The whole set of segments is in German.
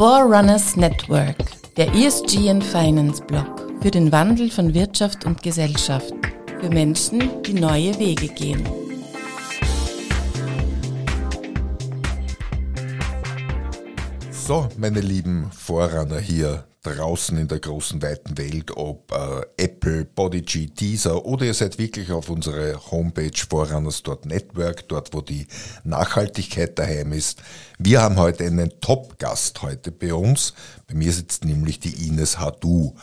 Forerunners Network, der ESG and Finance Blog für den Wandel von Wirtschaft und Gesellschaft, für Menschen, die neue Wege gehen. So, meine lieben Vorrunner hier draußen in der großen weiten Welt, ob äh, Apple, Podigy, Deezer oder ihr seid wirklich auf unsere Homepage Network, dort wo die Nachhaltigkeit daheim ist. Wir haben heute einen Top-Gast heute bei uns. Bei mir sitzt nämlich die Ines Hadu.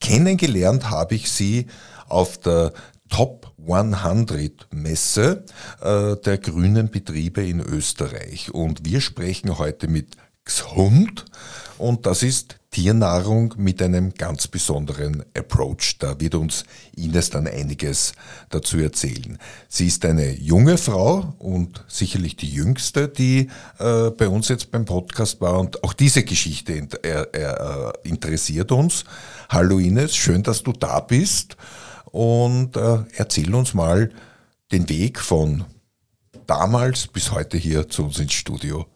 Kennengelernt habe ich sie auf der Top 100 Messe äh, der grünen Betriebe in Österreich. Und wir sprechen heute mit Xhund und das ist Tiernahrung mit einem ganz besonderen Approach. Da wird uns Ines dann einiges dazu erzählen. Sie ist eine junge Frau und sicherlich die jüngste, die äh, bei uns jetzt beim Podcast war und auch diese Geschichte äh, äh, interessiert uns. Hallo Ines, schön, dass du da bist und äh, erzähl uns mal den Weg von damals bis heute hier zu uns ins Studio.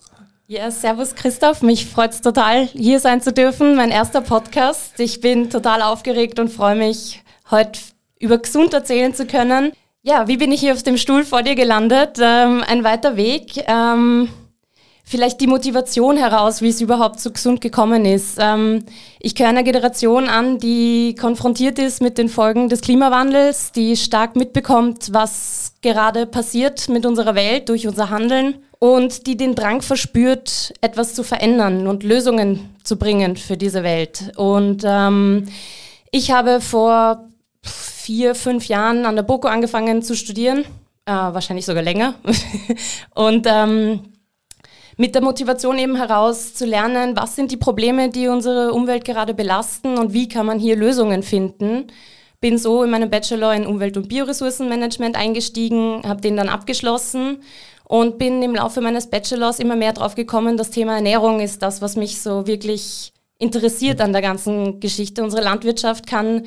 Ja, servus Christoph, mich freut es total, hier sein zu dürfen, mein erster Podcast. Ich bin total aufgeregt und freue mich, heute über gesund erzählen zu können. Ja, wie bin ich hier auf dem Stuhl vor dir gelandet? Ähm, ein weiter Weg. Ähm, vielleicht die Motivation heraus, wie es überhaupt zu gesund gekommen ist. Ähm, ich gehöre einer Generation an, die konfrontiert ist mit den Folgen des Klimawandels, die stark mitbekommt, was gerade passiert mit unserer Welt durch unser Handeln und die den Drang verspürt, etwas zu verändern und Lösungen zu bringen für diese Welt. Und ähm, ich habe vor vier, fünf Jahren an der BOKU angefangen zu studieren, äh, wahrscheinlich sogar länger. und ähm, mit der Motivation eben heraus zu lernen, was sind die Probleme, die unsere Umwelt gerade belasten und wie kann man hier Lösungen finden. Bin so in meinem Bachelor in Umwelt- und Bioressourcenmanagement eingestiegen, habe den dann abgeschlossen und bin im Laufe meines Bachelors immer mehr drauf gekommen, das Thema Ernährung ist das, was mich so wirklich interessiert an der ganzen Geschichte. Unsere Landwirtschaft kann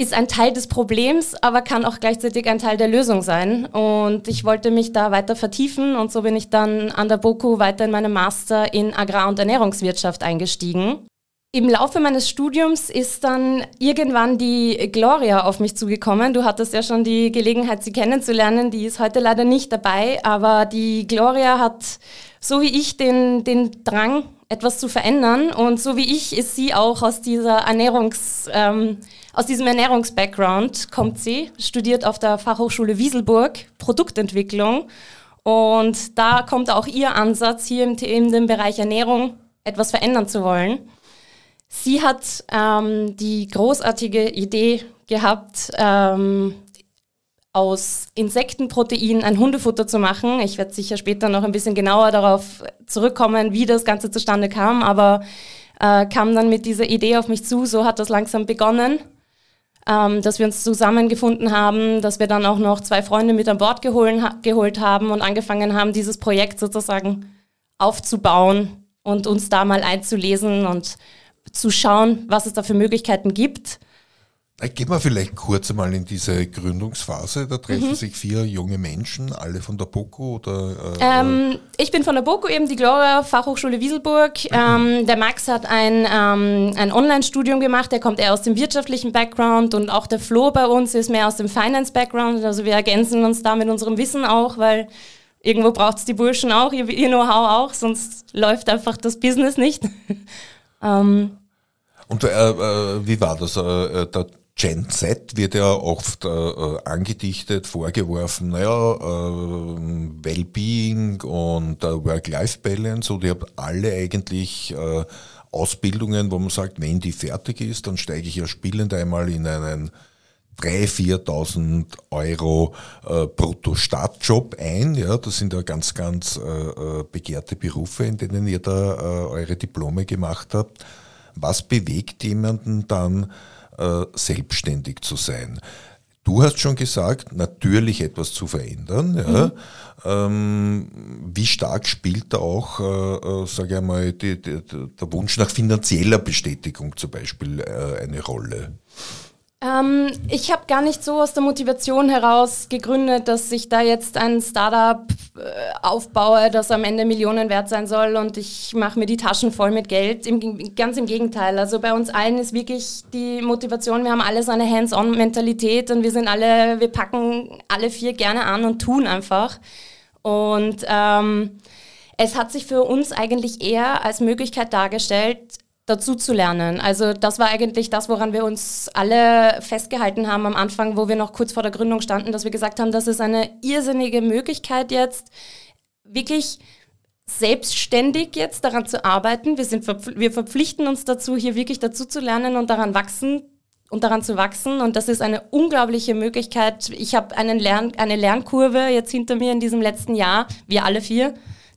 ist ein Teil des Problems, aber kann auch gleichzeitig ein Teil der Lösung sein. Und ich wollte mich da weiter vertiefen und so bin ich dann an der BOKU weiter in meinem Master in Agrar- und Ernährungswirtschaft eingestiegen. Im Laufe meines Studiums ist dann irgendwann die Gloria auf mich zugekommen. Du hattest ja schon die Gelegenheit, sie kennenzulernen. Die ist heute leider nicht dabei, aber die Gloria hat, so wie ich, den, den Drang, etwas zu verändern. Und so wie ich ist sie auch aus dieser Ernährungs, ähm, aus diesem Ernährungs-Background kommt sie, studiert auf der Fachhochschule Wieselburg Produktentwicklung. Und da kommt auch ihr Ansatz, hier im, dem Bereich Ernährung etwas verändern zu wollen. Sie hat ähm, die großartige Idee gehabt, ähm, aus Insektenprotein ein Hundefutter zu machen. Ich werde sicher später noch ein bisschen genauer darauf zurückkommen, wie das Ganze zustande kam, aber äh, kam dann mit dieser Idee auf mich zu. So hat das langsam begonnen, ähm, dass wir uns zusammengefunden haben, dass wir dann auch noch zwei Freunde mit an Bord geholen, ha geholt haben und angefangen haben, dieses Projekt sozusagen aufzubauen und uns da mal einzulesen und zu schauen, was es da für Möglichkeiten gibt. Gehen wir vielleicht kurz einmal in diese Gründungsphase. Da treffen mhm. sich vier junge Menschen, alle von der BOKU oder? Äh, ähm, ich bin von der BOKU eben, die Gloria Fachhochschule Wieselburg. Mhm. Ähm, der Max hat ein, ähm, ein Online-Studium gemacht, der kommt eher aus dem wirtschaftlichen Background und auch der Flo bei uns ist mehr aus dem Finance-Background. Also wir ergänzen uns da mit unserem Wissen auch, weil irgendwo braucht es die Burschen auch, ihr, ihr Know-how auch, sonst läuft einfach das Business nicht. ähm, und äh, äh, wie war das? Äh, äh, der Gen Z wird ja oft äh, äh angedichtet, vorgeworfen, naja, äh, Wellbeing und Work-Life-Balance und ich habe alle eigentlich äh, Ausbildungen, wo man sagt, wenn die fertig ist, dann steige ich ja spielend einmal in einen 3.000, 4.000 Euro äh, Brutto-Startjob ein. Ja, das sind ja ganz, ganz äh, begehrte Berufe, in denen ihr da äh, eure Diplome gemacht habt. Was bewegt jemanden dann, äh, selbstständig zu sein? Du hast schon gesagt, natürlich etwas zu verändern. Ja. Mhm. Ähm, wie stark spielt da auch, äh, äh, sage ich einmal, die, die, der Wunsch nach finanzieller Bestätigung zum Beispiel äh, eine Rolle? Ähm, ich habe gar nicht so aus der Motivation heraus gegründet, dass ich da jetzt ein Startup aufbaue, das am Ende Millionen wert sein soll und ich mache mir die Taschen voll mit Geld. Im, ganz im Gegenteil. Also bei uns allen ist wirklich die Motivation, wir haben alle so eine Hands-on-Mentalität und wir sind alle, wir packen alle vier gerne an und tun einfach. Und ähm, es hat sich für uns eigentlich eher als Möglichkeit dargestellt, dazu zu lernen. Also das war eigentlich das, woran wir uns alle festgehalten haben am Anfang, wo wir noch kurz vor der Gründung standen, dass wir gesagt haben, das ist eine irrsinnige Möglichkeit jetzt, wirklich selbstständig jetzt daran zu arbeiten. Wir, sind wir verpflichten uns dazu, hier wirklich dazu zu lernen und daran wachsen und daran zu wachsen. Und das ist eine unglaubliche Möglichkeit. Ich habe Lern eine Lernkurve jetzt hinter mir in diesem letzten Jahr, wir alle vier,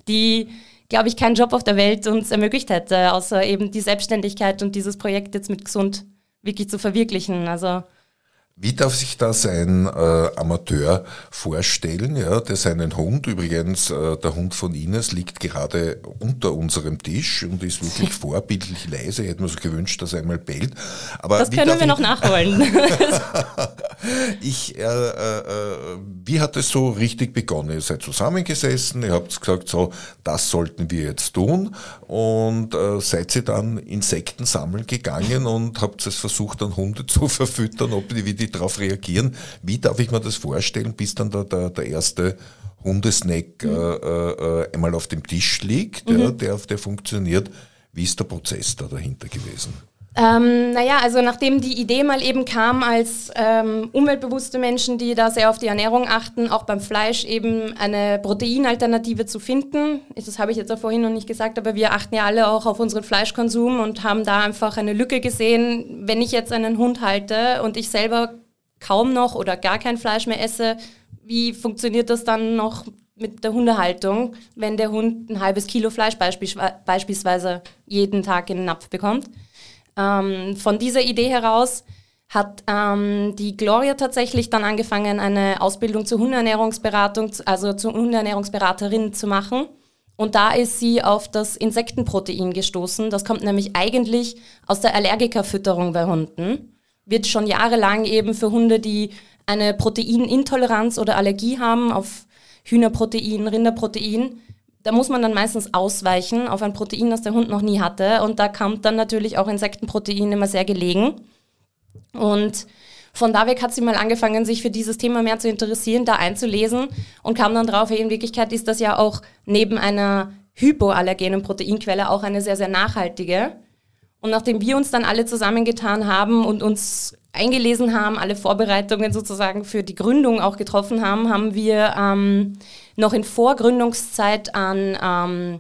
die glaube ich, keinen Job auf der Welt uns ermöglicht hätte, außer eben die Selbstständigkeit und dieses Projekt jetzt mit gesund wirklich zu verwirklichen. Also wie darf sich das ein äh, Amateur vorstellen, ja, der seinen Hund, übrigens äh, der Hund von Ines liegt gerade unter unserem Tisch und ist wirklich vorbildlich leise, hätte man sich gewünscht, dass er einmal bellt. Aber das können wir noch nachholen. ich, äh, äh, äh, wie hat es so richtig begonnen? Ihr seid zusammengesessen, ihr habt gesagt, so, das sollten wir jetzt tun und äh, seid ihr dann Insekten sammeln gegangen und habt es versucht, an Hunde zu verfüttern, ob die, wie die darauf reagieren. Wie darf ich mir das vorstellen, bis dann der, der, der erste Hundesnack mhm. äh, äh, einmal auf dem Tisch liegt, mhm. ja, der, der funktioniert? Wie ist der Prozess da dahinter gewesen? Ähm, naja, also nachdem die Idee mal eben kam, als ähm, umweltbewusste Menschen, die da sehr auf die Ernährung achten, auch beim Fleisch eben eine Proteinalternative zu finden. Das habe ich jetzt auch vorhin noch nicht gesagt, aber wir achten ja alle auch auf unseren Fleischkonsum und haben da einfach eine Lücke gesehen. Wenn ich jetzt einen Hund halte und ich selber kaum noch oder gar kein Fleisch mehr esse, wie funktioniert das dann noch mit der Hundehaltung, wenn der Hund ein halbes Kilo Fleisch beispielsweise jeden Tag in den Napf bekommt? Ähm, von dieser Idee heraus hat ähm, die Gloria tatsächlich dann angefangen, eine Ausbildung zur Hundeernährungsberatung, also zur Hundeernährungsberaterin zu machen. Und da ist sie auf das Insektenprotein gestoßen. Das kommt nämlich eigentlich aus der Allergikerfütterung bei Hunden. Wird schon jahrelang eben für Hunde, die eine Proteinintoleranz oder Allergie haben auf Hühnerprotein, Rinderprotein, da muss man dann meistens ausweichen auf ein Protein, das der Hund noch nie hatte. Und da kommt dann natürlich auch Insektenprotein immer sehr gelegen. Und von da weg hat sie mal angefangen, sich für dieses Thema mehr zu interessieren, da einzulesen und kam dann drauf, in Wirklichkeit ist das ja auch neben einer hypoallergenen Proteinquelle auch eine sehr, sehr nachhaltige. Und nachdem wir uns dann alle zusammengetan haben und uns eingelesen haben, alle Vorbereitungen sozusagen für die Gründung auch getroffen haben, haben wir ähm, noch in Vorgründungszeit an, ähm,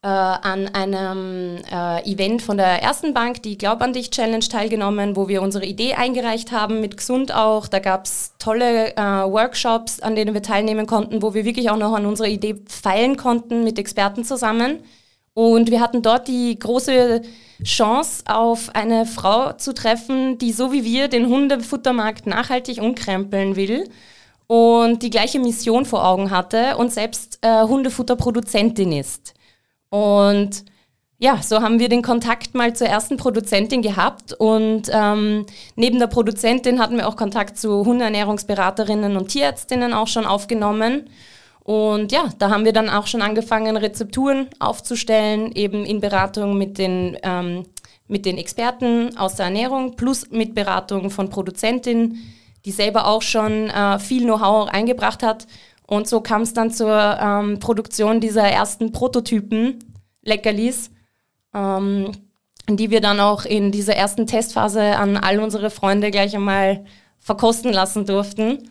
äh, an einem äh, Event von der ersten Bank, die Glaub an dich Challenge, teilgenommen, wo wir unsere Idee eingereicht haben, mit Gesund auch. Da gab es tolle äh, Workshops, an denen wir teilnehmen konnten, wo wir wirklich auch noch an unserer Idee feilen konnten mit Experten zusammen. Und wir hatten dort die große Chance, auf eine Frau zu treffen, die so wie wir den Hundefuttermarkt nachhaltig umkrempeln will und die gleiche Mission vor Augen hatte und selbst äh, Hundefutterproduzentin ist. Und ja, so haben wir den Kontakt mal zur ersten Produzentin gehabt und ähm, neben der Produzentin hatten wir auch Kontakt zu Hundeernährungsberaterinnen und Tierärztinnen auch schon aufgenommen. Und ja, da haben wir dann auch schon angefangen, Rezepturen aufzustellen, eben in Beratung mit den, ähm, mit den Experten aus der Ernährung, plus mit Beratung von Produzentin, die selber auch schon äh, viel Know-how eingebracht hat. Und so kam es dann zur ähm, Produktion dieser ersten Prototypen, Leckerlis, ähm, die wir dann auch in dieser ersten Testphase an all unsere Freunde gleich einmal verkosten lassen durften.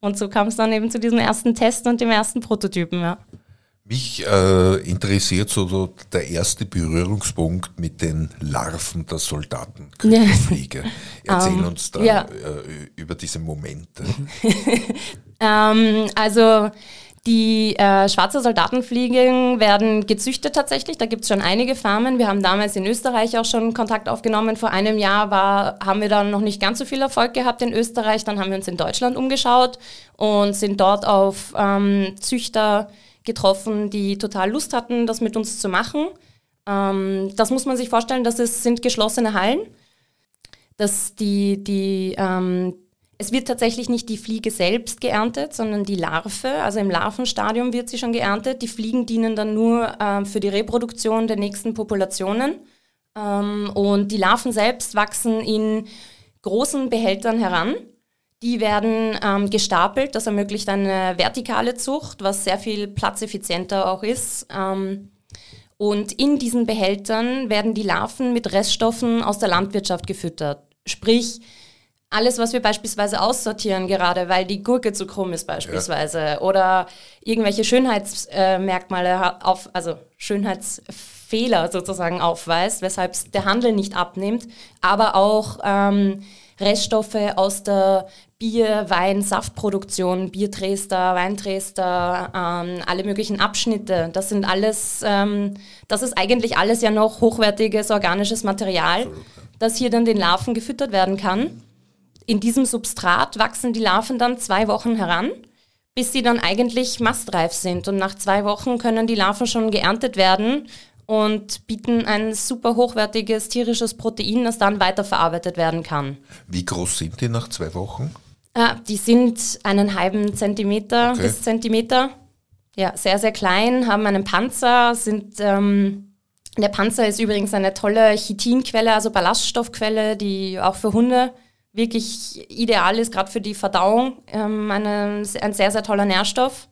Und so kam es dann eben zu diesem ersten Test und dem ersten Prototypen, ja. Mich äh, interessiert so, der erste Berührungspunkt mit den Larven der Soldatenküchenfliege. Erzähl um, ähm, uns da ja. äh, über diese Momente. ähm, also die äh, schwarze Soldatenfliegen werden gezüchtet tatsächlich. Da gibt es schon einige Farmen. Wir haben damals in Österreich auch schon Kontakt aufgenommen. Vor einem Jahr war, haben wir dann noch nicht ganz so viel Erfolg gehabt in Österreich. Dann haben wir uns in Deutschland umgeschaut und sind dort auf ähm, Züchter getroffen, die total Lust hatten, das mit uns zu machen. Ähm, das muss man sich vorstellen, dass es sind geschlossene Hallen. Dass die, die, ähm, es wird tatsächlich nicht die Fliege selbst geerntet, sondern die Larve. Also im Larvenstadium wird sie schon geerntet. Die Fliegen dienen dann nur äh, für die Reproduktion der nächsten Populationen. Ähm, und die Larven selbst wachsen in großen Behältern heran. Die werden ähm, gestapelt, das ermöglicht eine vertikale Zucht, was sehr viel platzeffizienter auch ist. Ähm, und in diesen Behältern werden die Larven mit Reststoffen aus der Landwirtschaft gefüttert. Sprich, alles, was wir beispielsweise aussortieren, gerade weil die Gurke zu krumm ist beispielsweise ja. oder irgendwelche Schönheitsmerkmale auf, also Schönheitsfehler sozusagen aufweist, weshalb der Handel nicht abnimmt, aber auch ähm, Reststoffe aus der Bier, Wein, Saftproduktion, Bierträster, Weinträster, ähm, alle möglichen Abschnitte. Das sind alles, ähm, das ist eigentlich alles ja noch hochwertiges organisches Material, das hier dann den Larven gefüttert werden kann in diesem Substrat wachsen die Larven dann zwei Wochen heran, bis sie dann eigentlich mastreif sind. Und nach zwei Wochen können die Larven schon geerntet werden und bieten ein super hochwertiges tierisches Protein, das dann weiterverarbeitet werden kann. Wie groß sind die nach zwei Wochen? Ah, die sind einen halben Zentimeter okay. bis Zentimeter. Ja, sehr, sehr klein, haben einen Panzer, sind... Ähm, der Panzer ist übrigens eine tolle Chitinquelle, also Ballaststoffquelle, die auch für Hunde wirklich ideal ist, gerade für die Verdauung. Ähm, eine, ein sehr, sehr toller Nährstoff.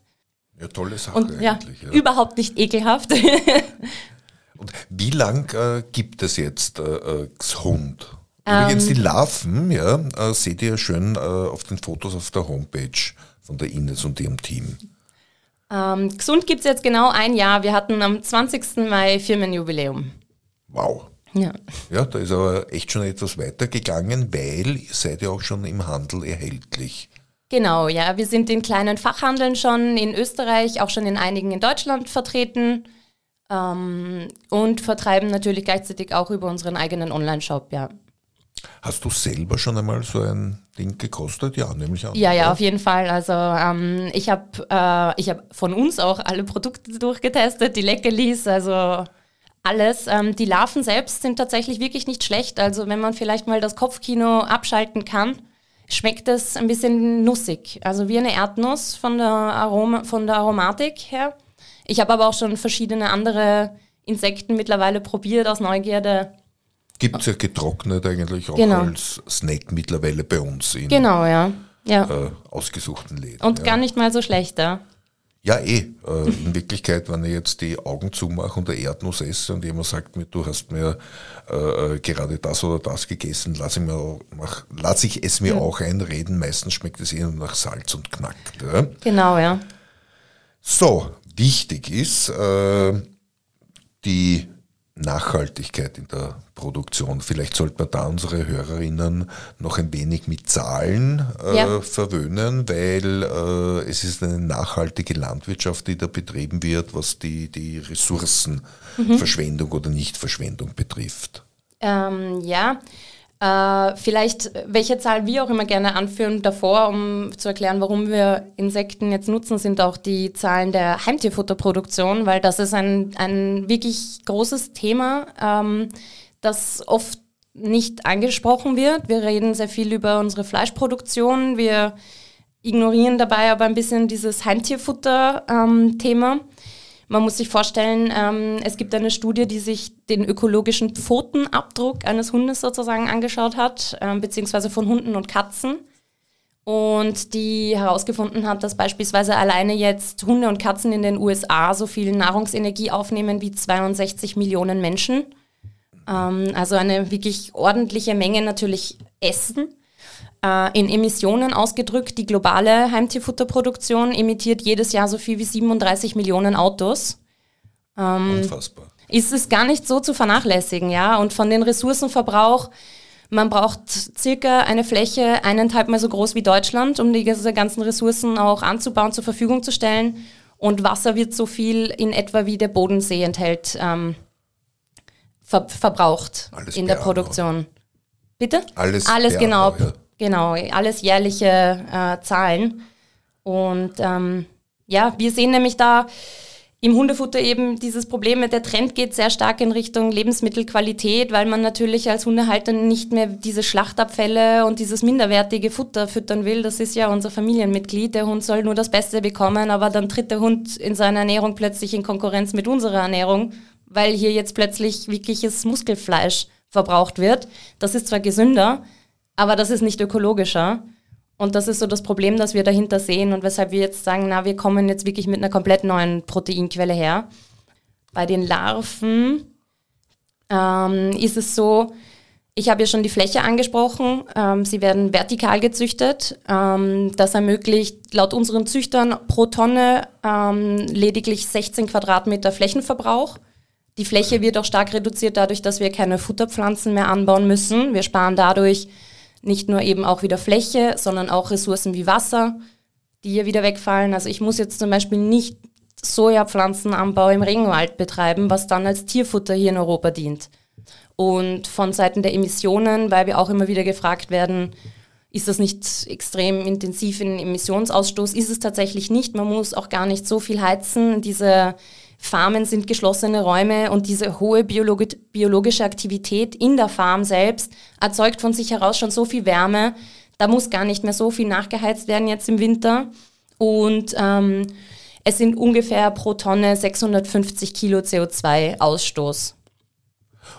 Ja, tolle Sache Und, ja, ja. Überhaupt nicht ekelhaft. Und wie lang äh, gibt es jetzt äh, Hund? Übrigens, ähm, die Larven, ja, äh, seht ihr schön äh, auf den Fotos auf der Homepage von der Ines und ihrem Team. Ähm, gesund gibt es jetzt genau ein Jahr. Wir hatten am 20. Mai Firmenjubiläum. Wow. Ja. ja, da ist aber echt schon etwas weitergegangen, weil ihr seid ja auch schon im Handel erhältlich. Genau, ja. Wir sind in kleinen Fachhandeln schon in Österreich, auch schon in einigen in Deutschland vertreten ähm, und vertreiben natürlich gleichzeitig auch über unseren eigenen Online-Shop, ja. Hast du selber schon einmal so ein Ding gekostet? Ja, nämlich an. Ja, ja, auf jeden Fall. Also ähm, ich habe äh, hab von uns auch alle Produkte durchgetestet, die Leckerlis, also alles. Ähm, die Larven selbst sind tatsächlich wirklich nicht schlecht. Also wenn man vielleicht mal das Kopfkino abschalten kann, schmeckt es ein bisschen nussig. Also wie eine Erdnuss von der, Aroma, von der Aromatik her. Ich habe aber auch schon verschiedene andere Insekten mittlerweile probiert aus Neugierde. Gibt es ja getrocknet eigentlich auch genau. als Snack mittlerweile bei uns in genau, ja. Ja. Äh, ausgesuchten Läden. Und ja. gar nicht mal so schlecht, ja. Ja, eh. Äh, in Wirklichkeit, wenn ich jetzt die Augen zumache und eine Erdnuss esse und jemand sagt mir, du hast mir äh, äh gerade das oder das gegessen, lasse ich, mir, mach, lass ich es mir mhm. auch einreden. Meistens schmeckt es eher nach Salz und knackt. Ja? Genau, ja. So, wichtig ist, äh, die Nachhaltigkeit in der Produktion. Vielleicht sollte man da unsere Hörerinnen noch ein wenig mit Zahlen äh, ja. verwöhnen, weil äh, es ist eine nachhaltige Landwirtschaft, die da betrieben wird, was die, die Ressourcenverschwendung mhm. oder Nichtverschwendung betrifft. Ähm, ja, äh, vielleicht, welche Zahl wir auch immer gerne anführen davor, um zu erklären, warum wir Insekten jetzt nutzen, sind auch die Zahlen der Heimtierfutterproduktion, weil das ist ein, ein wirklich großes Thema, ähm, das oft nicht angesprochen wird. Wir reden sehr viel über unsere Fleischproduktion, wir ignorieren dabei aber ein bisschen dieses Heimtierfutter-Thema. Ähm, man muss sich vorstellen, ähm, es gibt eine Studie, die sich den ökologischen Pfotenabdruck eines Hundes sozusagen angeschaut hat, ähm, beziehungsweise von Hunden und Katzen. Und die herausgefunden hat, dass beispielsweise alleine jetzt Hunde und Katzen in den USA so viel Nahrungsenergie aufnehmen wie 62 Millionen Menschen. Ähm, also eine wirklich ordentliche Menge natürlich Essen. Äh, in Emissionen ausgedrückt, die globale Heimtierfutterproduktion emittiert jedes Jahr so viel wie 37 Millionen Autos. Ähm, Unfassbar. Ist es gar nicht so zu vernachlässigen, ja. Und von den Ressourcenverbrauch, man braucht circa eine Fläche eineinhalb Mal so groß wie Deutschland, um diese ganzen Ressourcen auch anzubauen, zur Verfügung zu stellen. Und Wasser wird so viel in etwa wie der Bodensee enthält, ähm, ver verbraucht Alles in der Produktion. Bitte? Alles, Alles genau. Ja. Genau, alles jährliche äh, Zahlen. Und ähm, ja, wir sehen nämlich da im Hundefutter eben dieses Problem mit der Trend geht sehr stark in Richtung Lebensmittelqualität, weil man natürlich als Hundehalter nicht mehr diese Schlachtabfälle und dieses minderwertige Futter füttern will. Das ist ja unser Familienmitglied. Der Hund soll nur das Beste bekommen, aber dann tritt der Hund in seiner Ernährung plötzlich in Konkurrenz mit unserer Ernährung, weil hier jetzt plötzlich wirkliches Muskelfleisch verbraucht wird. Das ist zwar gesünder, aber das ist nicht ökologischer. Und das ist so das Problem, das wir dahinter sehen und weshalb wir jetzt sagen, na, wir kommen jetzt wirklich mit einer komplett neuen Proteinquelle her. Bei den Larven ähm, ist es so, ich habe ja schon die Fläche angesprochen. Ähm, sie werden vertikal gezüchtet. Ähm, das ermöglicht laut unseren Züchtern pro Tonne ähm, lediglich 16 Quadratmeter Flächenverbrauch. Die Fläche wird auch stark reduziert dadurch, dass wir keine Futterpflanzen mehr anbauen müssen. Wir sparen dadurch nicht nur eben auch wieder Fläche, sondern auch Ressourcen wie Wasser, die hier wieder wegfallen. Also ich muss jetzt zum Beispiel nicht Sojapflanzenanbau im Regenwald betreiben, was dann als Tierfutter hier in Europa dient. Und von Seiten der Emissionen, weil wir auch immer wieder gefragt werden, ist das nicht extrem intensiv in Emissionsausstoß? Ist es tatsächlich nicht. Man muss auch gar nicht so viel heizen. Diese Farmen sind geschlossene Räume und diese hohe biologi biologische Aktivität in der Farm selbst erzeugt von sich heraus schon so viel Wärme. Da muss gar nicht mehr so viel nachgeheizt werden jetzt im Winter. Und ähm, es sind ungefähr pro Tonne 650 Kilo CO2-Ausstoß.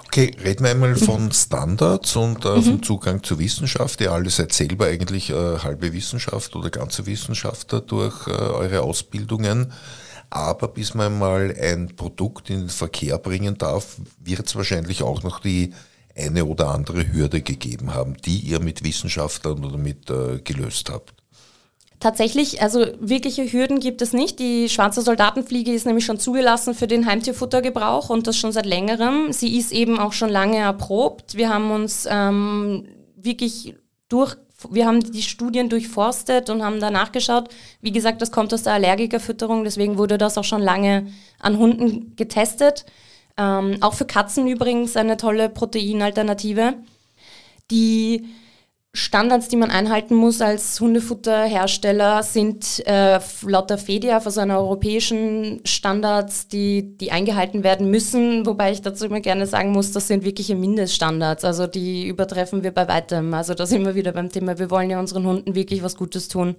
Okay, reden wir einmal von Standards und äh, mhm. vom Zugang zur Wissenschaft. Ihr alle seid selber eigentlich äh, halbe Wissenschaft oder ganze Wissenschaftler durch äh, eure Ausbildungen. Aber bis man mal ein Produkt in den Verkehr bringen darf, wird es wahrscheinlich auch noch die eine oder andere Hürde gegeben haben, die ihr mit Wissenschaftlern oder mit äh, gelöst habt. Tatsächlich, also wirkliche Hürden gibt es nicht. Die schwarze Soldatenfliege ist nämlich schon zugelassen für den Heimtierfuttergebrauch und das schon seit längerem. Sie ist eben auch schon lange erprobt. Wir haben uns ähm, wirklich durch wir haben die Studien durchforstet und haben da nachgeschaut. Wie gesagt, das kommt aus der Allergikerfütterung, deswegen wurde das auch schon lange an Hunden getestet. Ähm, auch für Katzen übrigens eine tolle Proteinalternative. Die Standards, die man einhalten muss als Hundefutterhersteller, sind äh, laut der FEDIAF, also einer europäischen Standards, die, die eingehalten werden müssen. Wobei ich dazu immer gerne sagen muss, das sind wirkliche Mindeststandards. Also die übertreffen wir bei weitem. Also da sind wir wieder beim Thema, wir wollen ja unseren Hunden wirklich was Gutes tun.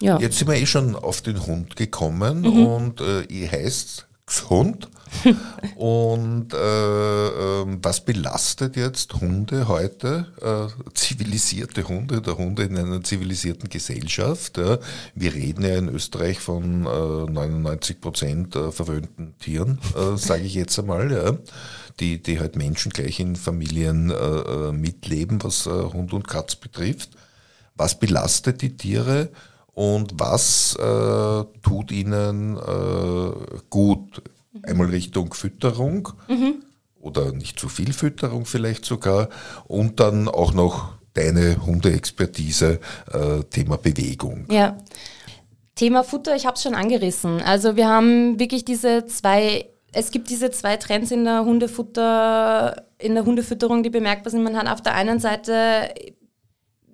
Ja. Jetzt sind wir eh schon auf den Hund gekommen mhm. und äh, ihr heißt gesund. Und äh, äh, was belastet jetzt Hunde heute, äh, zivilisierte Hunde oder Hunde in einer zivilisierten Gesellschaft? Ja? Wir reden ja in Österreich von 99 äh, Prozent äh, verwöhnten Tieren, äh, sage ich jetzt einmal, ja? die, die halt Menschen gleich in Familien mitleben, was Hund und Katz betrifft. Was belastet die Tiere? und was äh, tut ihnen äh, gut. Einmal Richtung Fütterung mhm. oder nicht zu viel Fütterung vielleicht sogar und dann auch noch deine Hundeexpertise, äh, Thema Bewegung. Ja. Thema Futter, ich habe es schon angerissen. Also wir haben wirklich diese zwei, es gibt diese zwei Trends in der Hundefutter, in der Hundefütterung, die bemerkbar sind. Man hat auf der einen Seite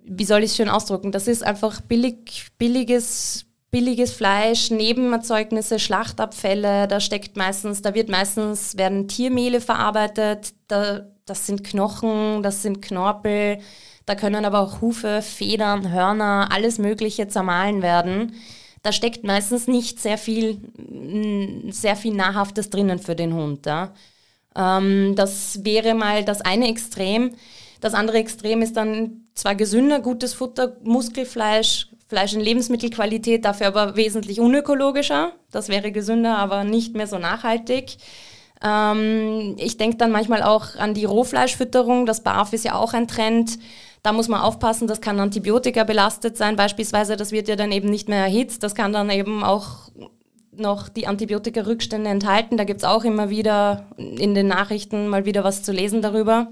wie soll ich es schön ausdrücken? Das ist einfach billig, billiges, billiges Fleisch, Nebenerzeugnisse, Schlachtabfälle. Da steckt meistens, da wird meistens werden Tiermehle verarbeitet. Da, das sind Knochen, das sind Knorpel. Da können aber auch Hufe, Federn, Hörner, alles Mögliche zermahlen werden. Da steckt meistens nicht sehr viel, sehr viel Nahrhaftes drinnen für den Hund. Ja. Ähm, das wäre mal das eine Extrem. Das andere Extrem ist dann zwar gesünder, gutes Futter, Muskelfleisch, Fleisch in Lebensmittelqualität, dafür aber wesentlich unökologischer. Das wäre gesünder, aber nicht mehr so nachhaltig. Ähm, ich denke dann manchmal auch an die Rohfleischfütterung. Das BAF ist ja auch ein Trend. Da muss man aufpassen, das kann Antibiotika belastet sein beispielsweise. Das wird ja dann eben nicht mehr erhitzt. Das kann dann eben auch noch die Antibiotika-Rückstände enthalten. Da gibt es auch immer wieder in den Nachrichten mal wieder was zu lesen darüber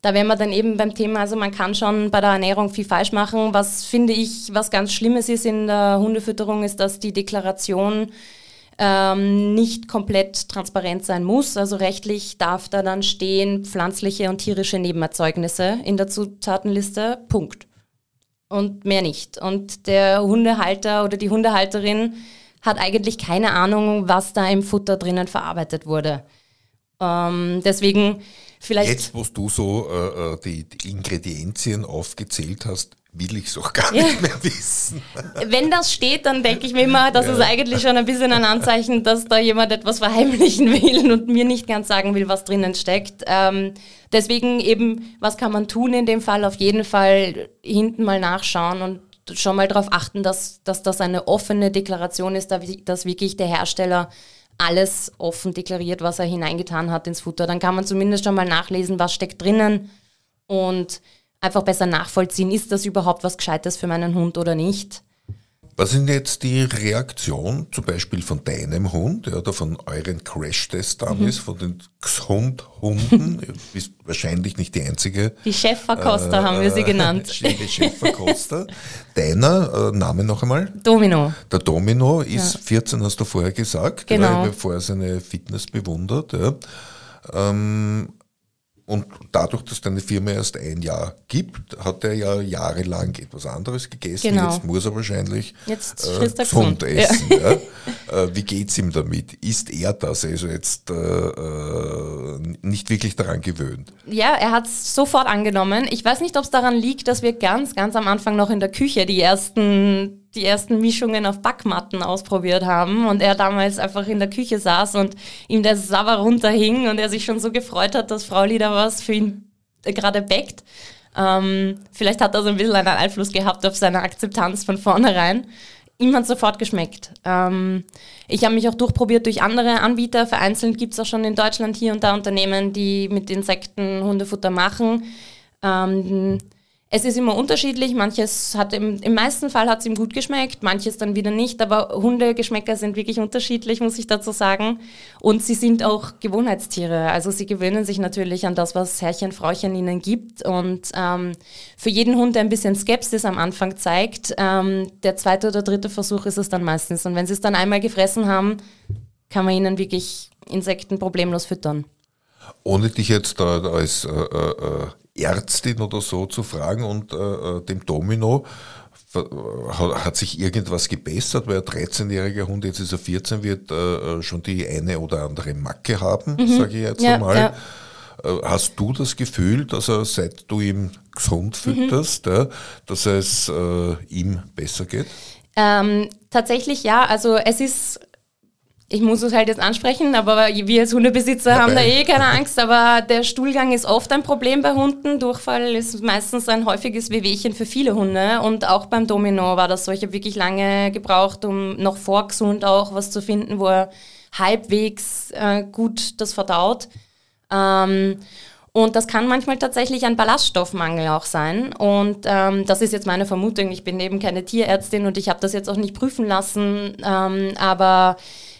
da wären wir dann eben beim Thema, also man kann schon bei der Ernährung viel falsch machen. Was finde ich, was ganz Schlimmes ist in der Hundefütterung, ist, dass die Deklaration ähm, nicht komplett transparent sein muss. Also rechtlich darf da dann stehen pflanzliche und tierische Nebenerzeugnisse in der Zutatenliste. Punkt. Und mehr nicht. Und der Hundehalter oder die Hundehalterin hat eigentlich keine Ahnung, was da im Futter drinnen verarbeitet wurde. Ähm, deswegen vielleicht. Jetzt, wo du so äh, äh, die, die Ingredienzien aufgezählt hast, will ich es auch gar ja. nicht mehr wissen. Wenn das steht, dann denke ich mir immer, das ja. ist eigentlich schon ein bisschen ein Anzeichen, dass da jemand etwas verheimlichen will und mir nicht ganz sagen will, was drinnen steckt. Ähm, deswegen eben, was kann man tun in dem Fall? Auf jeden Fall hinten mal nachschauen und schon mal darauf achten, dass, dass das eine offene Deklaration ist, dass wirklich der Hersteller alles offen deklariert, was er hineingetan hat ins Futter. Dann kann man zumindest schon mal nachlesen, was steckt drinnen und einfach besser nachvollziehen, ist das überhaupt was Gescheites für meinen Hund oder nicht. Was sind jetzt die Reaktionen zum Beispiel von deinem Hund oder von euren Crash-Tests damals, mhm. von den Hund-Hunden? du bist wahrscheinlich nicht die einzige. Die Chefverkoster äh, haben wir sie genannt. Die Chefverkoster. Deiner äh, Name noch einmal? Domino. Der Domino ist ja. 14, hast du vorher gesagt, genau. weil bevor er seine Fitness bewundert. Ja. Ähm, und dadurch, dass deine Firma erst ein Jahr gibt, hat er ja jahrelang etwas anderes gegessen. Genau. Jetzt muss er wahrscheinlich Jetzt äh, gesund essen. Ja. Ja. Äh, wie geht's ihm damit? Ist er das? Also jetzt äh, äh nicht wirklich daran gewöhnt. Ja, er hat es sofort angenommen. Ich weiß nicht, ob es daran liegt, dass wir ganz, ganz am Anfang noch in der Küche die ersten die ersten Mischungen auf Backmatten ausprobiert haben und er damals einfach in der Küche saß und ihm der Sauer runterhing und er sich schon so gefreut hat, dass Frau Lieder was für ihn äh, gerade backt. Ähm, vielleicht hat er so ein bisschen einen Einfluss gehabt auf seine Akzeptanz von vornherein. Ihm hat sofort geschmeckt. Ähm, ich habe mich auch durchprobiert durch andere Anbieter. Vereinzelt gibt es auch schon in Deutschland hier und da Unternehmen, die mit Insekten Hundefutter machen. Ähm, es ist immer unterschiedlich. Manches hat im, im meisten Fall hat es ihm gut geschmeckt, manches dann wieder nicht. Aber Hundegeschmäcker sind wirklich unterschiedlich, muss ich dazu sagen. Und sie sind auch Gewohnheitstiere. Also sie gewöhnen sich natürlich an das, was Herrchen, Frauchen ihnen gibt. Und ähm, für jeden Hund, der ein bisschen Skepsis am Anfang zeigt, ähm, der zweite oder dritte Versuch ist es dann meistens. Und wenn sie es dann einmal gefressen haben, kann man ihnen wirklich Insekten problemlos füttern. Ohne dich jetzt da als äh, äh, Ärztin oder so zu fragen und äh, äh dem Domino, hat sich irgendwas gebessert, weil ein 13-jähriger Hund, jetzt ist er 14, wird äh, schon die eine oder andere Macke haben, mhm. sage ich jetzt ja, einmal. Ja. Äh, hast du das Gefühl, dass er, seit du ihm gesund fütterst, mhm. ja, dass es äh, ihm besser geht? Ähm, tatsächlich ja, also es ist ich muss es halt jetzt ansprechen, aber wir als Hundebesitzer Dabei. haben da eh keine Angst, aber der Stuhlgang ist oft ein Problem bei Hunden. Durchfall ist meistens ein häufiges Wehwehchen für viele Hunde und auch beim Domino war das so. Ich habe wirklich lange gebraucht, um noch vor gesund auch was zu finden, wo er halbwegs äh, gut das verdaut. Ähm, und das kann manchmal tatsächlich ein Ballaststoffmangel auch sein. Und ähm, das ist jetzt meine Vermutung. Ich bin eben keine Tierärztin und ich habe das jetzt auch nicht prüfen lassen. Ähm, aber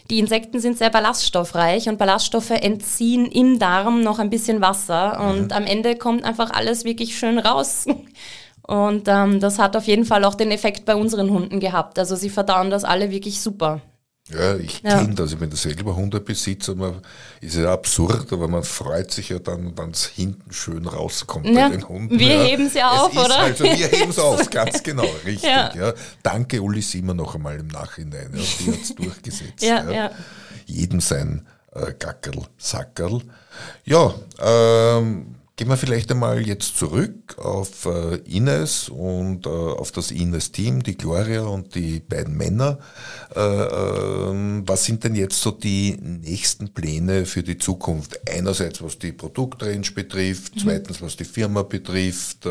die Insekten sind sehr ballaststoffreich und Ballaststoffe entziehen im Darm noch ein bisschen Wasser und mhm. am Ende kommt einfach alles wirklich schön raus. Und ähm, das hat auf jeden Fall auch den Effekt bei unseren Hunden gehabt. Also sie verdauen das alle wirklich super. Ja, ich ja. kenne das. Ich bin selber Hundebesitzer. Man ist ja absurd, aber man freut sich ja dann, wenn es hinten schön rauskommt ja. bei den Hunden. Wir ja. heben es ja auf, oder? Also wir heben es auf, ganz genau, richtig. Ja. Danke, Uli Simmer, noch einmal im Nachhinein. Ja, die hat es durchgesetzt. ja, ja. Jedem sein äh, Gackerl, Sackerl. Ja, ähm, Gehen wir vielleicht einmal jetzt zurück auf äh, Ines und äh, auf das Ines-Team, die Gloria und die beiden Männer. Äh, ähm, was sind denn jetzt so die nächsten Pläne für die Zukunft? Einerseits was die Produktrange betrifft, mhm. zweitens was die Firma betrifft,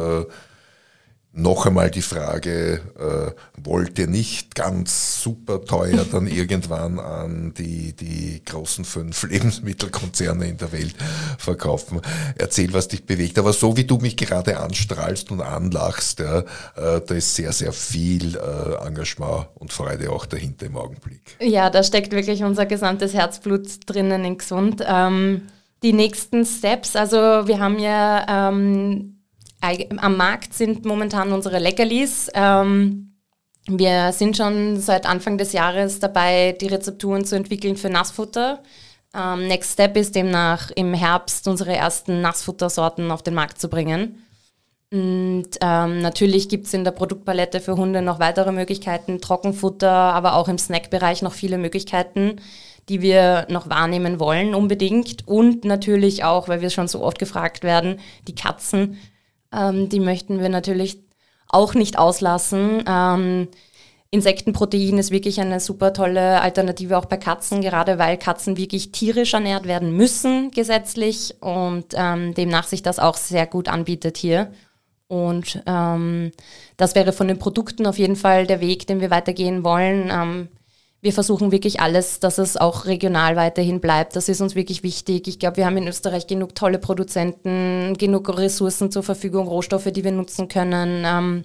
noch einmal die Frage, äh, wollt ihr nicht ganz super teuer dann irgendwann an die, die großen fünf Lebensmittelkonzerne in der Welt verkaufen? Erzähl, was dich bewegt. Aber so wie du mich gerade anstrahlst und anlachst, ja, äh, da ist sehr, sehr viel äh, Engagement und Freude auch dahinter im Augenblick. Ja, da steckt wirklich unser gesamtes Herzblut drinnen in Gesund. Ähm, die nächsten Steps, also wir haben ja ähm, am Markt sind momentan unsere Leckerlis. Ähm, wir sind schon seit Anfang des Jahres dabei, die Rezepturen zu entwickeln für Nassfutter. Ähm, Next Step ist demnach im Herbst unsere ersten Nassfuttersorten auf den Markt zu bringen. Und ähm, natürlich gibt es in der Produktpalette für Hunde noch weitere Möglichkeiten, Trockenfutter, aber auch im Snackbereich noch viele Möglichkeiten, die wir noch wahrnehmen wollen unbedingt. Und natürlich auch, weil wir schon so oft gefragt werden, die Katzen, ähm, die möchten wir natürlich auch nicht auslassen. Ähm, Insektenprotein ist wirklich eine super tolle Alternative auch bei Katzen, gerade weil Katzen wirklich tierisch ernährt werden müssen gesetzlich und ähm, demnach sich das auch sehr gut anbietet hier. Und ähm, das wäre von den Produkten auf jeden Fall der Weg, den wir weitergehen wollen. Ähm, wir versuchen wirklich alles, dass es auch regional weiterhin bleibt. Das ist uns wirklich wichtig. Ich glaube, wir haben in Österreich genug tolle Produzenten, genug Ressourcen zur Verfügung, Rohstoffe, die wir nutzen können. Ähm,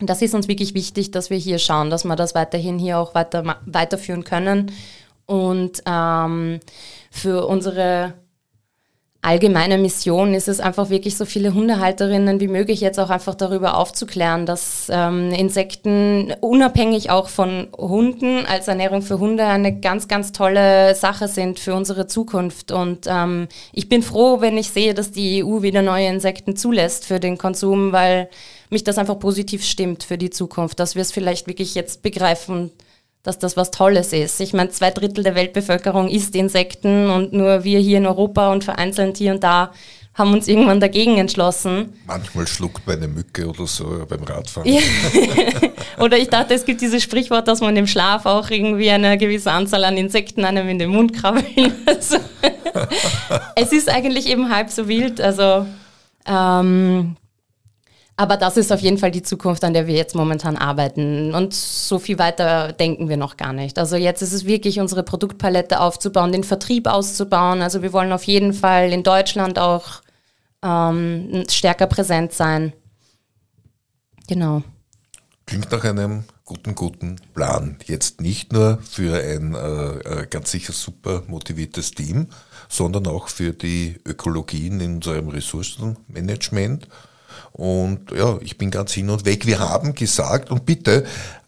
das ist uns wirklich wichtig, dass wir hier schauen, dass wir das weiterhin hier auch weiter, weiterführen können. Und ähm, für unsere allgemeine Mission ist es einfach wirklich so viele Hundehalterinnen wie möglich jetzt auch einfach darüber aufzuklären, dass ähm, Insekten unabhängig auch von Hunden als Ernährung für Hunde eine ganz, ganz tolle Sache sind für unsere Zukunft. Und ähm, ich bin froh, wenn ich sehe, dass die EU wieder neue Insekten zulässt für den Konsum, weil mich das einfach positiv stimmt für die Zukunft, dass wir es vielleicht wirklich jetzt begreifen dass das was Tolles ist. Ich meine, zwei Drittel der Weltbevölkerung isst Insekten und nur wir hier in Europa und vereinzelt hier und da haben uns irgendwann dagegen entschlossen. Manchmal schluckt man eine Mücke oder so beim Radfahren. Ja. oder ich dachte, es gibt dieses Sprichwort, dass man im Schlaf auch irgendwie eine gewisse Anzahl an Insekten einem in den Mund krabbeln. Also, es ist eigentlich eben halb so wild. Also ähm, aber das ist auf jeden Fall die Zukunft, an der wir jetzt momentan arbeiten. Und so viel weiter denken wir noch gar nicht. Also jetzt ist es wirklich unsere Produktpalette aufzubauen, den Vertrieb auszubauen. Also wir wollen auf jeden Fall in Deutschland auch ähm, stärker präsent sein. Genau. Klingt nach einem guten, guten Plan. Jetzt nicht nur für ein äh, äh ganz sicher super motiviertes Team, sondern auch für die Ökologie in unserem Ressourcenmanagement und ja, ich bin ganz hin und weg. Wir haben gesagt, und bitte,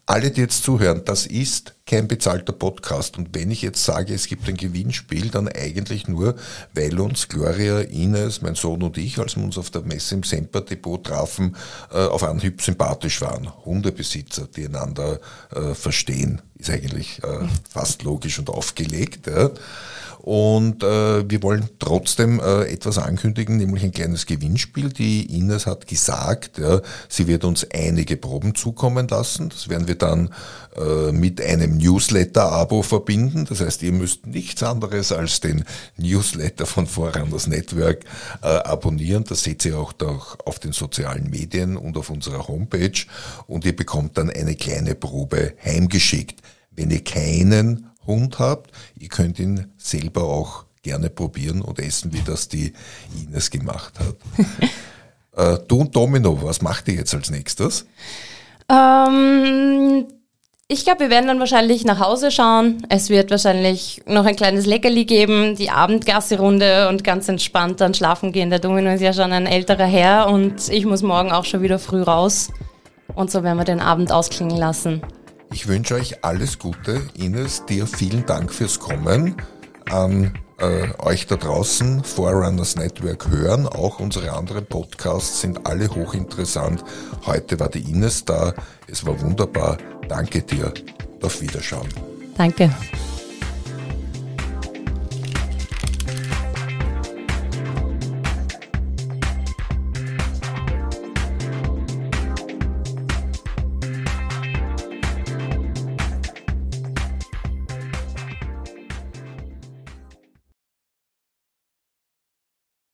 alle, die jetzt zuhören, das ist kein bezahlter Podcast. Und wenn ich jetzt sage, es gibt ein Gewinnspiel, dann eigentlich nur, weil uns Gloria, Ines, mein Sohn und ich, als wir uns auf der Messe im Semper Depot trafen, äh, auf Anhieb sympathisch waren. Hundebesitzer, die einander äh, verstehen, ist eigentlich äh, fast logisch und aufgelegt. Und äh, wir wollen trotzdem äh, etwas ankündigen, nämlich ein kleines Gewinnspiel. Die Ines hat gesagt, ja, sie wird uns einige Proben zukommen lassen. Das werden wir dann äh, mit einem Newsletter-Abo verbinden. Das heißt, ihr müsst nichts anderes als den Newsletter von Vorandas Network äh, abonnieren. Das seht ihr auch auf den sozialen Medien und auf unserer Homepage. Und ihr bekommt dann eine kleine Probe heimgeschickt. Wenn ihr keinen Hund habt. Ihr könnt ihn selber auch gerne probieren und essen, wie das die Ines gemacht hat. äh, du und Domino, was macht ihr jetzt als nächstes? Ähm, ich glaube, wir werden dann wahrscheinlich nach Hause schauen. Es wird wahrscheinlich noch ein kleines Leckerli geben, die Abendgasserunde und ganz entspannt dann schlafen gehen. Der Domino ist ja schon ein älterer Herr und ich muss morgen auch schon wieder früh raus. Und so werden wir den Abend ausklingen lassen. Ich wünsche euch alles Gute. Ines, dir vielen Dank fürs Kommen. An äh, euch da draußen, Forerunners Network hören. Auch unsere anderen Podcasts sind alle hochinteressant. Heute war die Ines da. Es war wunderbar. Danke dir. Auf Wiederschauen. Danke.